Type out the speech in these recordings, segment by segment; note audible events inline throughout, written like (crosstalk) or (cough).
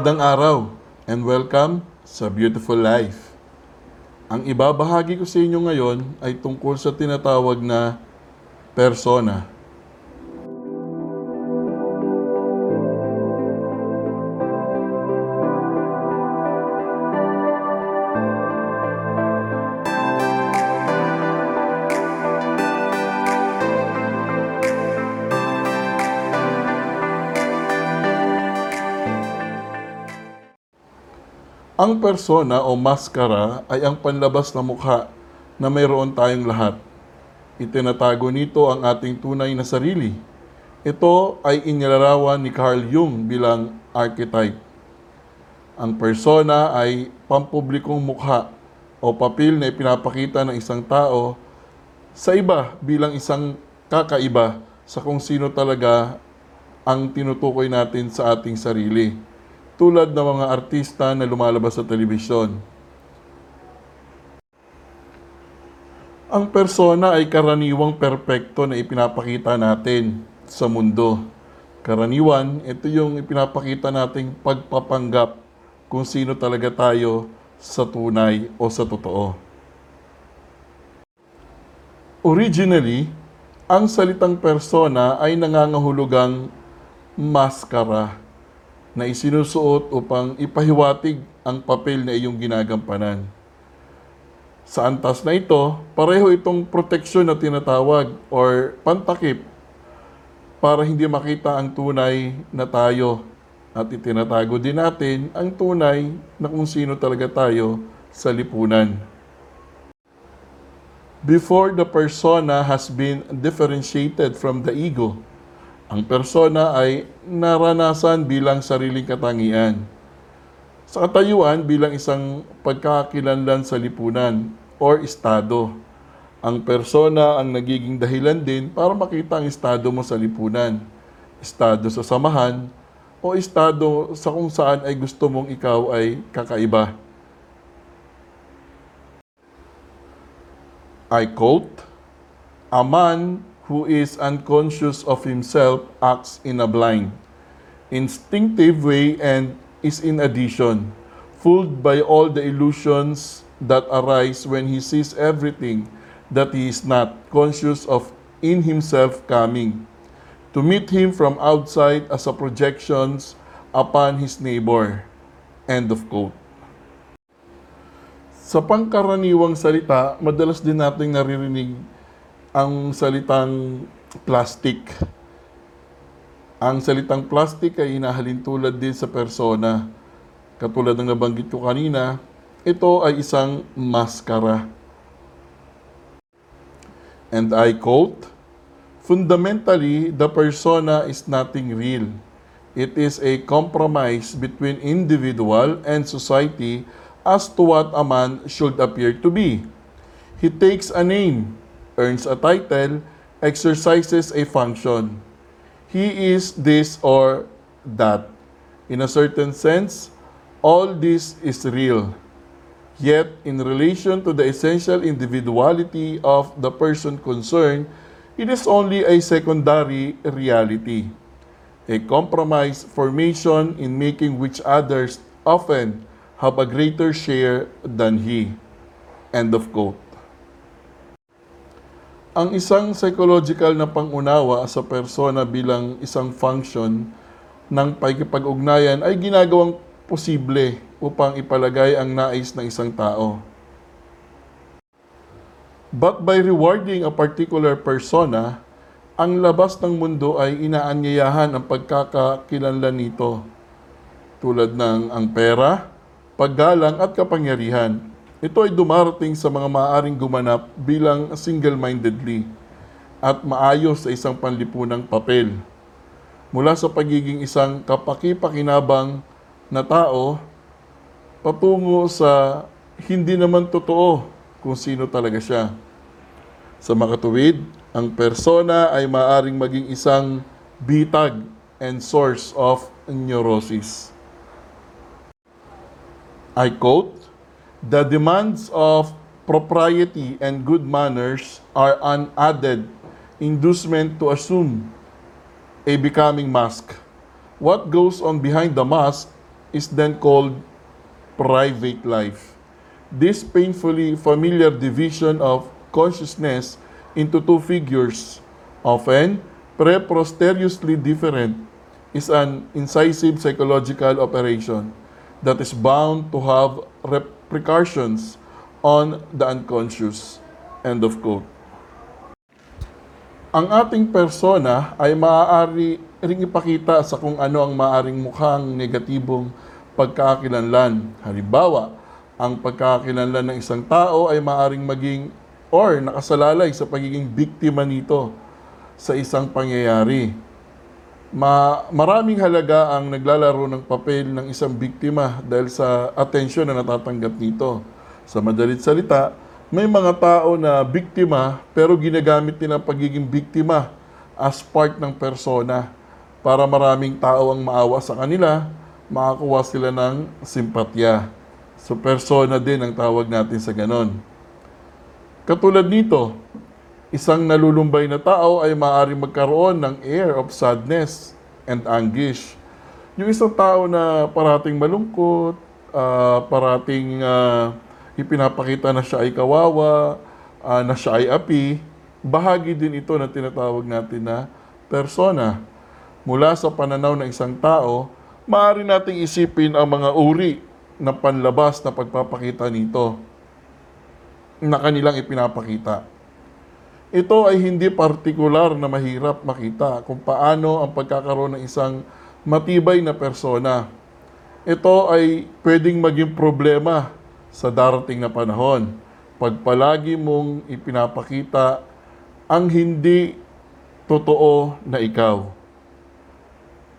Magandang araw and welcome sa Beautiful Life. Ang ibabahagi ko sa inyo ngayon ay tungkol sa tinatawag na persona. Ang persona o maskara ay ang panlabas na mukha na mayroon tayong lahat. Itinatago nito ang ating tunay na sarili. Ito ay inilarawan ni Carl Jung bilang archetype. Ang persona ay pampublikong mukha o papel na ipinapakita ng isang tao sa iba bilang isang kakaiba sa kung sino talaga ang tinutukoy natin sa ating sarili tulad ng mga artista na lumalabas sa telebisyon. Ang persona ay karaniwang perpekto na ipinapakita natin sa mundo. Karaniwan, ito yung ipinapakita nating pagpapanggap kung sino talaga tayo sa tunay o sa totoo. Originally, ang salitang persona ay nangangahulugang maskara na isinusuot upang ipahiwatig ang papel na iyong ginagampanan. Sa antas na ito, pareho itong proteksyon na tinatawag or pantakip para hindi makita ang tunay na tayo at itinatago din natin ang tunay na kung sino talaga tayo sa lipunan. Before the persona has been differentiated from the ego, ang persona ay naranasan bilang sariling katangian. Sa katayuan bilang isang pagkakakilanlan sa lipunan or estado. Ang persona ang nagiging dahilan din para makita ang estado mo sa lipunan, estado sa samahan, o estado sa kung saan ay gusto mong ikaw ay kakaiba. I quote, A man who is unconscious of himself acts in a blind, instinctive way and is in addition, fooled by all the illusions that arise when he sees everything that he is not conscious of in himself coming, to meet him from outside as a projections upon his neighbor. End of quote. Sa pangkaraniwang salita, madalas din nating naririnig ang salitang plastic. Ang salitang plastic ay inahalin tulad din sa persona. Katulad ng nabanggit ko kanina, ito ay isang maskara. And I quote, Fundamentally, the persona is nothing real. It is a compromise between individual and society as to what a man should appear to be. He takes a name, earns a title, exercises a function. He is this or that. In a certain sense, all this is real. Yet, in relation to the essential individuality of the person concerned, it is only a secondary reality, a compromise formation in making which others often have a greater share than he. End of quote. Ang isang psychological na pangunawa sa persona bilang isang function ng pakikipag-ugnayan ay ginagawang posible upang ipalagay ang nais ng isang tao. But by rewarding a particular persona, ang labas ng mundo ay inaanyayahan ang pagkakakilanlan nito tulad ng ang pera, paggalang at kapangyarihan. Ito ay dumarating sa mga maaaring gumanap bilang single-mindedly at maayos sa isang panlipunang papel. Mula sa pagiging isang kapaki-pakinabang na tao, patungo sa hindi naman totoo kung sino talaga siya. Sa makatuwid, ang persona ay maaring maging isang bitag and source of neurosis. I quote, The demands of propriety and good manners are an added inducement to assume a becoming mask. What goes on behind the mask is then called private life. This painfully familiar division of consciousness into two figures, often preposterously different, is an incisive psychological operation that is bound to have repercussions on the unconscious. End of quote. Ang ating persona ay maaari ring ipakita sa kung ano ang maaring mukhang negatibong pagkakakilanlan. Halimbawa, ang pagkakakilanlan ng isang tao ay maaring maging or nakasalalay sa pagiging biktima nito sa isang pangyayari. Ma maraming halaga ang naglalaro ng papel ng isang biktima dahil sa atensyon na natatanggap nito. Sa madalit salita, may mga tao na biktima pero ginagamit nila pagiging biktima as part ng persona para maraming tao ang maawa sa kanila, makakuha sila ng simpatya. So persona din ang tawag natin sa ganon. Katulad nito, isang nalulumbay na tao ay maaaring magkaroon ng air of sadness and anguish. Yung isang tao na parating malungkot, ah, parating ah, ipinapakita na siya ay kawawa, ah, na siya ay api, bahagi din ito na tinatawag natin na persona. Mula sa pananaw ng isang tao, maaari nating isipin ang mga uri ng panlabas na pagpapakita nito na kanilang ipinapakita. Ito ay hindi partikular na mahirap makita kung paano ang pagkakaroon ng isang matibay na persona. Ito ay pwedeng maging problema sa darating na panahon pag palagi mong ipinapakita ang hindi totoo na ikaw.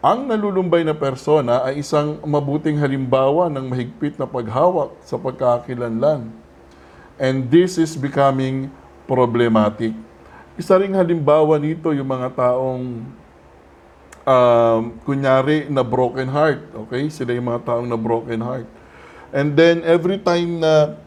Ang nalulumbay na persona ay isang mabuting halimbawa ng mahigpit na paghawak sa pagkakakilanlan. And this is becoming problematic. Isa ring halimbawa nito yung mga taong um, kunyari na broken heart. Okay? Sila yung mga taong na broken heart. And then every time na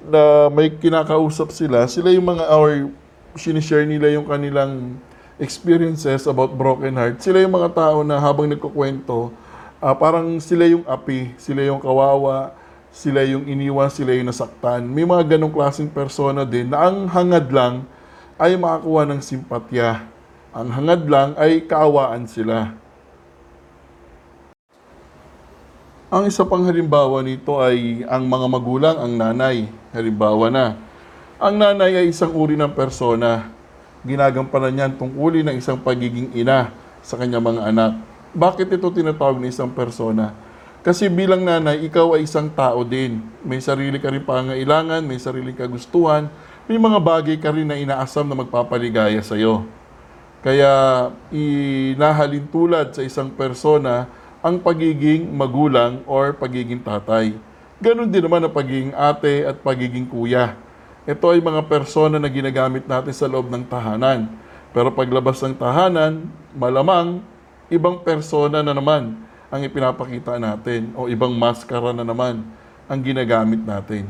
na may kinakausap sila, sila yung mga or sinishare nila yung kanilang experiences about broken heart. Sila yung mga tao na habang nagkukwento, ah, parang sila yung api, sila yung kawawa, sila yung iniwan, sila yung nasaktan. May mga ganong klaseng persona din na ang hangad lang ay makakuha ng simpatya. Ang hangad lang ay kaawaan sila. Ang isa pang halimbawa nito ay ang mga magulang, ang nanay. Halimbawa na. Ang nanay ay isang uri ng persona. Ginagampanan niyan tungkulin ng isang pagiging ina sa kanyang mga anak. Bakit ito tinatawag na isang persona? Kasi bilang nanay, ikaw ay isang tao din. May sarili ka rin pangailangan, may sarili kagustuhan, may mga bagay ka rin na inaasam na magpapaligaya sa'yo. Kaya inahalin tulad sa isang persona ang pagiging magulang or pagiging tatay. Ganon din naman ang pagiging ate at pagiging kuya. Ito ay mga persona na ginagamit natin sa loob ng tahanan. Pero paglabas ng tahanan, malamang ibang persona na naman ang ipinapakita natin o ibang maskara na naman ang ginagamit natin.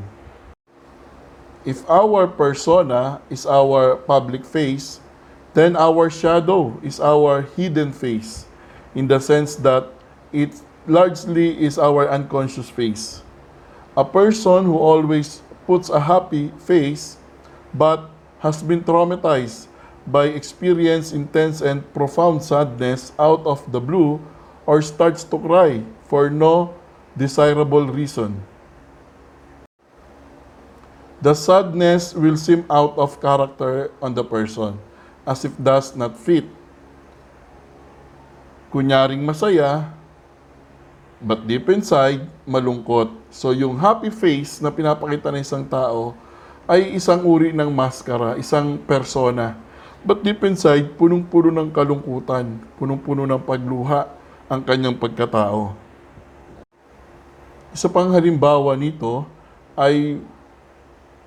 If our persona is our public face, then our shadow is our hidden face in the sense that it largely is our unconscious face. A person who always puts a happy face but has been traumatized by experience intense and profound sadness out of the blue or starts to cry for no desirable reason. The sadness will seem out of character on the person, as if does not fit. Kunyaring masaya, but deep inside, malungkot. So yung happy face na pinapakita ng isang tao ay isang uri ng maskara, isang persona. But deep inside, punong-puno ng kalungkutan, punong-puno ng pagluha ang kanyang pagkatao. Isa pang halimbawa nito ay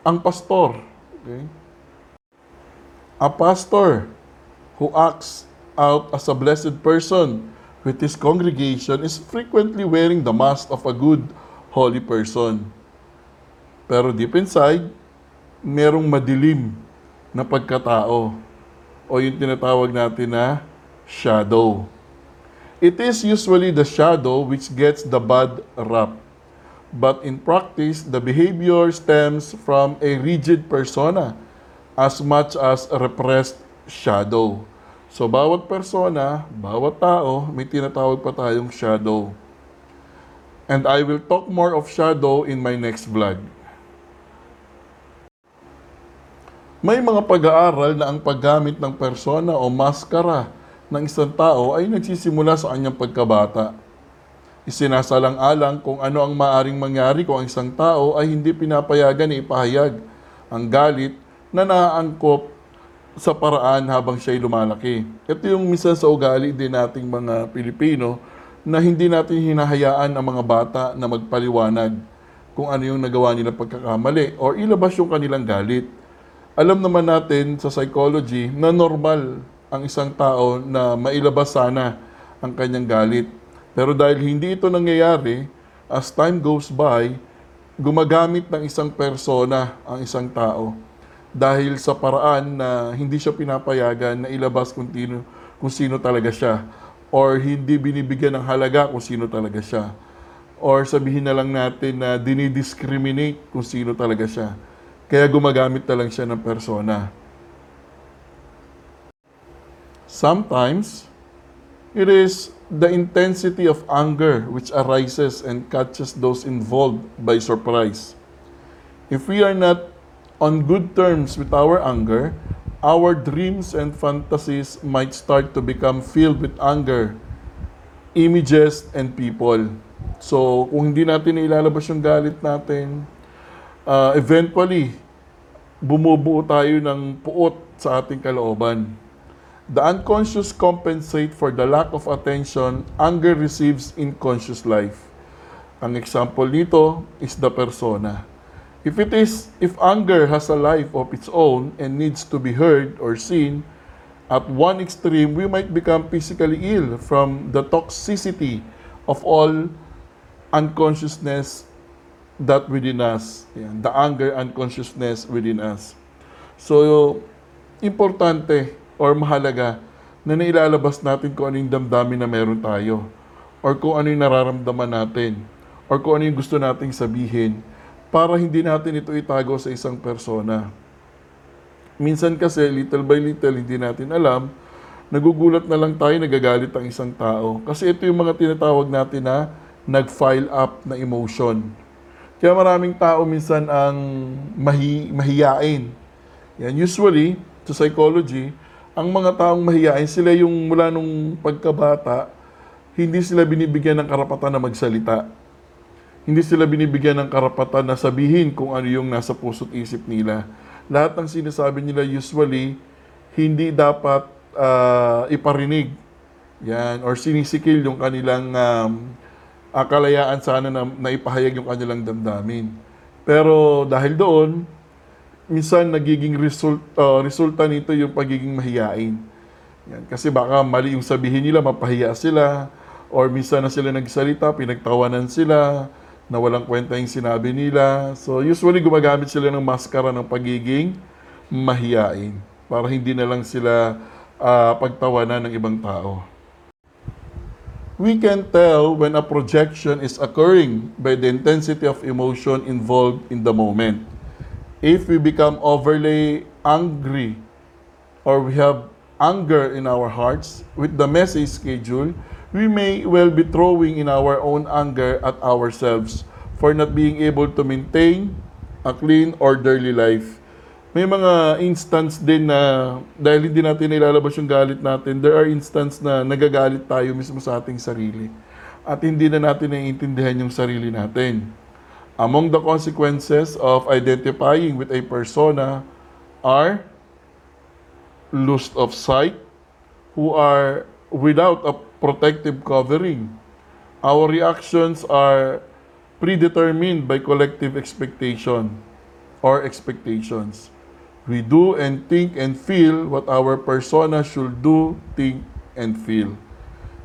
ang pastor. Okay? A pastor who acts out as a blessed person with his congregation is frequently wearing the mask of a good, holy person. Pero deep inside, merong madilim na pagkatao o yung tinatawag natin na shadow. It is usually the shadow which gets the bad rap. But in practice, the behavior stems from a rigid persona as much as a repressed shadow. So, bawat persona, bawat tao, may tinatawag pa tayong shadow. And I will talk more of shadow in my next vlog. May mga pag-aaral na ang paggamit ng persona o maskara ng isang tao ay nagsisimula sa kanyang pagkabata. Isinasalang-alang kung ano ang maaring mangyari kung ang isang tao ay hindi pinapayagan na ipahayag ang galit na naaangkop sa paraan habang siya'y lumalaki. Ito yung minsan sa ugali din nating mga Pilipino na hindi natin hinahayaan ang mga bata na magpaliwanag kung ano yung nagawa nilang pagkakamali or ilabas yung kanilang galit. Alam naman natin sa psychology na normal ang isang tao na mailabas sana ang kanyang galit. Pero dahil hindi ito nangyayari, as time goes by, gumagamit ng isang persona ang isang tao dahil sa paraan na hindi siya pinapayagan na ilabas kung sino, kung sino talaga siya or hindi binibigyan ng halaga kung sino talaga siya or sabihin na lang natin na dinidiscriminate kung sino talaga siya. Kaya gumagamit na lang siya ng persona. Sometimes, it is the intensity of anger which arises and catches those involved by surprise. If we are not on good terms with our anger, our dreams and fantasies might start to become filled with anger, images, and people. So, kung hindi natin ilalabas yung galit natin, uh, eventually, bumubuo tayo ng puot sa ating kalooban. The unconscious compensate for the lack of attention anger receives in conscious life. Ang example nito is the persona. If it is if anger has a life of its own and needs to be heard or seen, at one extreme we might become physically ill from the toxicity of all unconsciousness that within us. Yan, the anger unconsciousness within us. So, importante or mahalaga na nailalabas natin kung ano yung damdamin na meron tayo or kung ano yung nararamdaman natin or kung ano yung gusto nating sabihin para hindi natin ito itago sa isang persona. Minsan kasi, little by little, hindi natin alam, nagugulat na lang tayo, nagagalit ang isang tao. Kasi ito yung mga tinatawag natin na nag-file up na emotion. Kaya maraming tao minsan ang mahi, mahiyain. Yan, usually, sa psychology, ang mga taong mahiyain, sila yung mula nung pagkabata, hindi sila binibigyan ng karapatan na magsalita. Hindi sila binibigyan ng karapatan na sabihin kung ano yung nasa puso't isip nila. Lahat ng sinasabi nila usually, hindi dapat ah, iparinig. Yan, or sinisikil yung kanilang um, ah, kalayaan sana na, na ipahayag yung kanilang damdamin. Pero dahil doon, minsan nagiging result, uh, resulta nito yung pagiging mahiyain. Yan. Kasi baka mali yung sabihin nila, mapahiya sila, or minsan na sila nagsalita, pinagtawanan sila, na walang kwenta yung sinabi nila. So usually gumagamit sila ng maskara ng pagiging mahiyain para hindi na lang sila ah, pagtawanan ng ibang tao. We can tell when a projection is occurring by the intensity of emotion involved in the moment. If we become overly angry or we have anger in our hearts with the messy schedule, we may well be throwing in our own anger at ourselves for not being able to maintain a clean, orderly life. May mga instance din na dahil hindi natin ilalabas yung galit natin, there are instance na nagagalit tayo mismo sa ating sarili. At hindi na natin naiintindihan yung sarili natin. Among the consequences of identifying with a persona are loss of sight, who are without a protective covering. Our reactions are predetermined by collective expectation or expectations. We do and think and feel what our persona should do, think, and feel.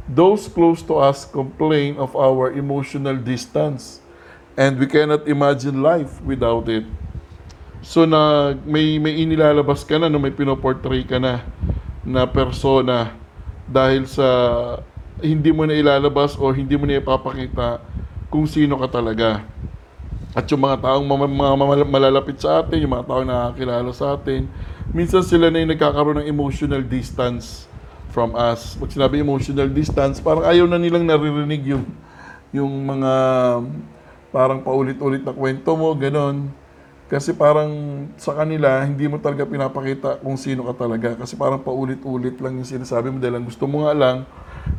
Those close to us complain of our emotional distance, and we cannot imagine life without it. So na may may inilalabas ka na no may pinoportray ka na na persona dahil sa hindi mo na ilalabas o hindi mo na ipapakita kung sino ka talaga. At yung mga taong malalapit sa atin, yung mga taong nakakilala sa atin, minsan sila na yung nagkakaroon ng emotional distance from us. Pag sinabi emotional distance, parang ayaw na nilang naririnig yung, yung mga parang paulit-ulit na kwento mo, ganon. Kasi parang sa kanila, hindi mo talaga pinapakita kung sino ka talaga. Kasi parang paulit-ulit lang yung sinasabi mo dahil gusto mo nga lang,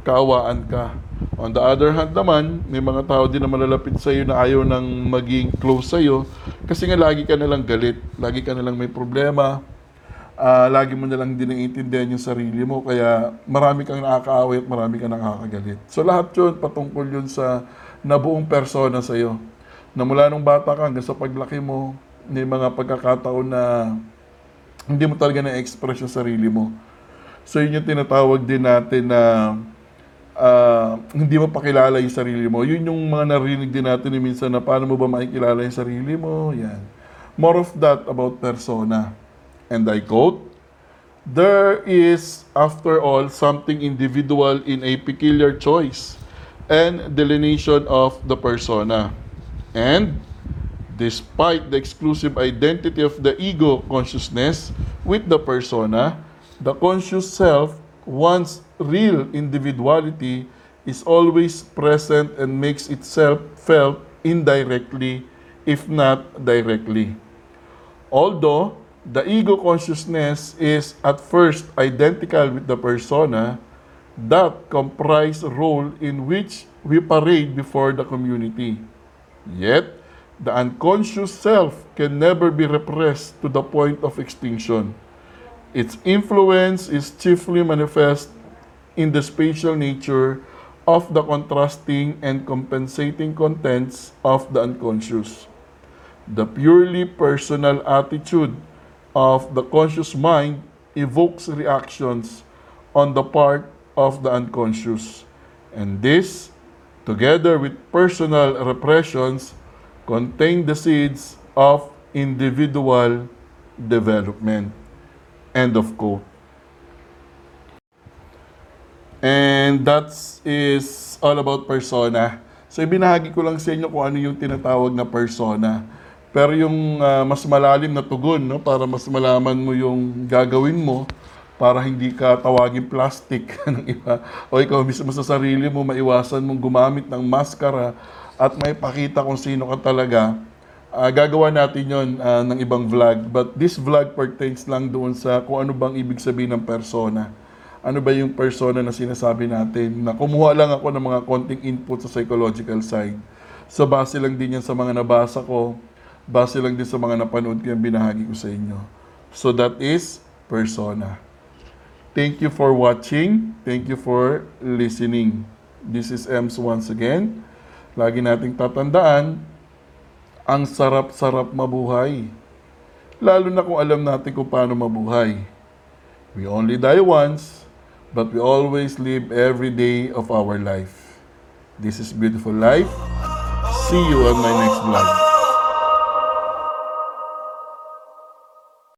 kaawaan ka. On the other hand naman, may mga tao din na malalapit sa iyo na ayaw nang maging close sa iyo kasi nga lagi ka nalang galit, lagi ka nalang may problema, ah, lagi mo nalang din naiintindihan yung sarili mo kaya marami kang nakakaaway at marami kang nakakagalit. So lahat yun patungkol yun sa nabuong persona sa iyo. Na mula nung bata ka hanggang sa paglaki mo, may mga pagkakataon na hindi mo talaga na-express yung sarili mo. So yun yung tinatawag din natin na ah, hindi mo pakilala yung sarili mo. Yun yung mga narinig din natin ni minsan na paano mo ba makikilala yung sarili mo. Yan. More of that about persona. And I quote, There is, after all, something individual in a peculiar choice and delineation of the persona. And despite the exclusive identity of the ego consciousness with the persona, the conscious self, one's real individuality, is always present and makes itself felt indirectly, if not directly. Although the ego consciousness is at first identical with the persona, that comprise role in which we parade before the community. Yet, the unconscious self can never be repressed to the point of extinction. Its influence is chiefly manifest in the spatial nature of the contrasting and compensating contents of the unconscious. The purely personal attitude of the conscious mind evokes reactions on the part of the unconscious. And this, together with personal repressions, contain the seeds of individual development. End of quote. And that is all about persona. So ibinahagi ko lang sa inyo kung ano yung tinatawag na persona. Pero yung ah, mas malalim na tugon, no, para mas malaman mo yung gagawin mo, para hindi ka tawagin plastic (laughs) ng iba. O ikaw mismo sa sarili mo, maiwasan mong gumamit ng maskara at may pakita kung sino ka talaga. Ah, gagawa natin yon ah, ng ibang vlog. But this vlog pertains lang doon sa kung ano bang ibig sabihin ng persona. Ano ba yung persona na sinasabi natin? Na kumuha lang ako ng mga konting input sa psychological side. So base lang din yan sa mga nabasa ko, base lang din sa mga napanood ko yung binahagi ko sa inyo. So that is persona. Thank you for watching. Thank you for listening. This is Ems once again. Lagi nating tatandaan, ang sarap-sarap mabuhay. Lalo na kung alam natin kung paano mabuhay. We only die once, but we always live every day of our life. This is Beautiful Life. See you on my next vlog.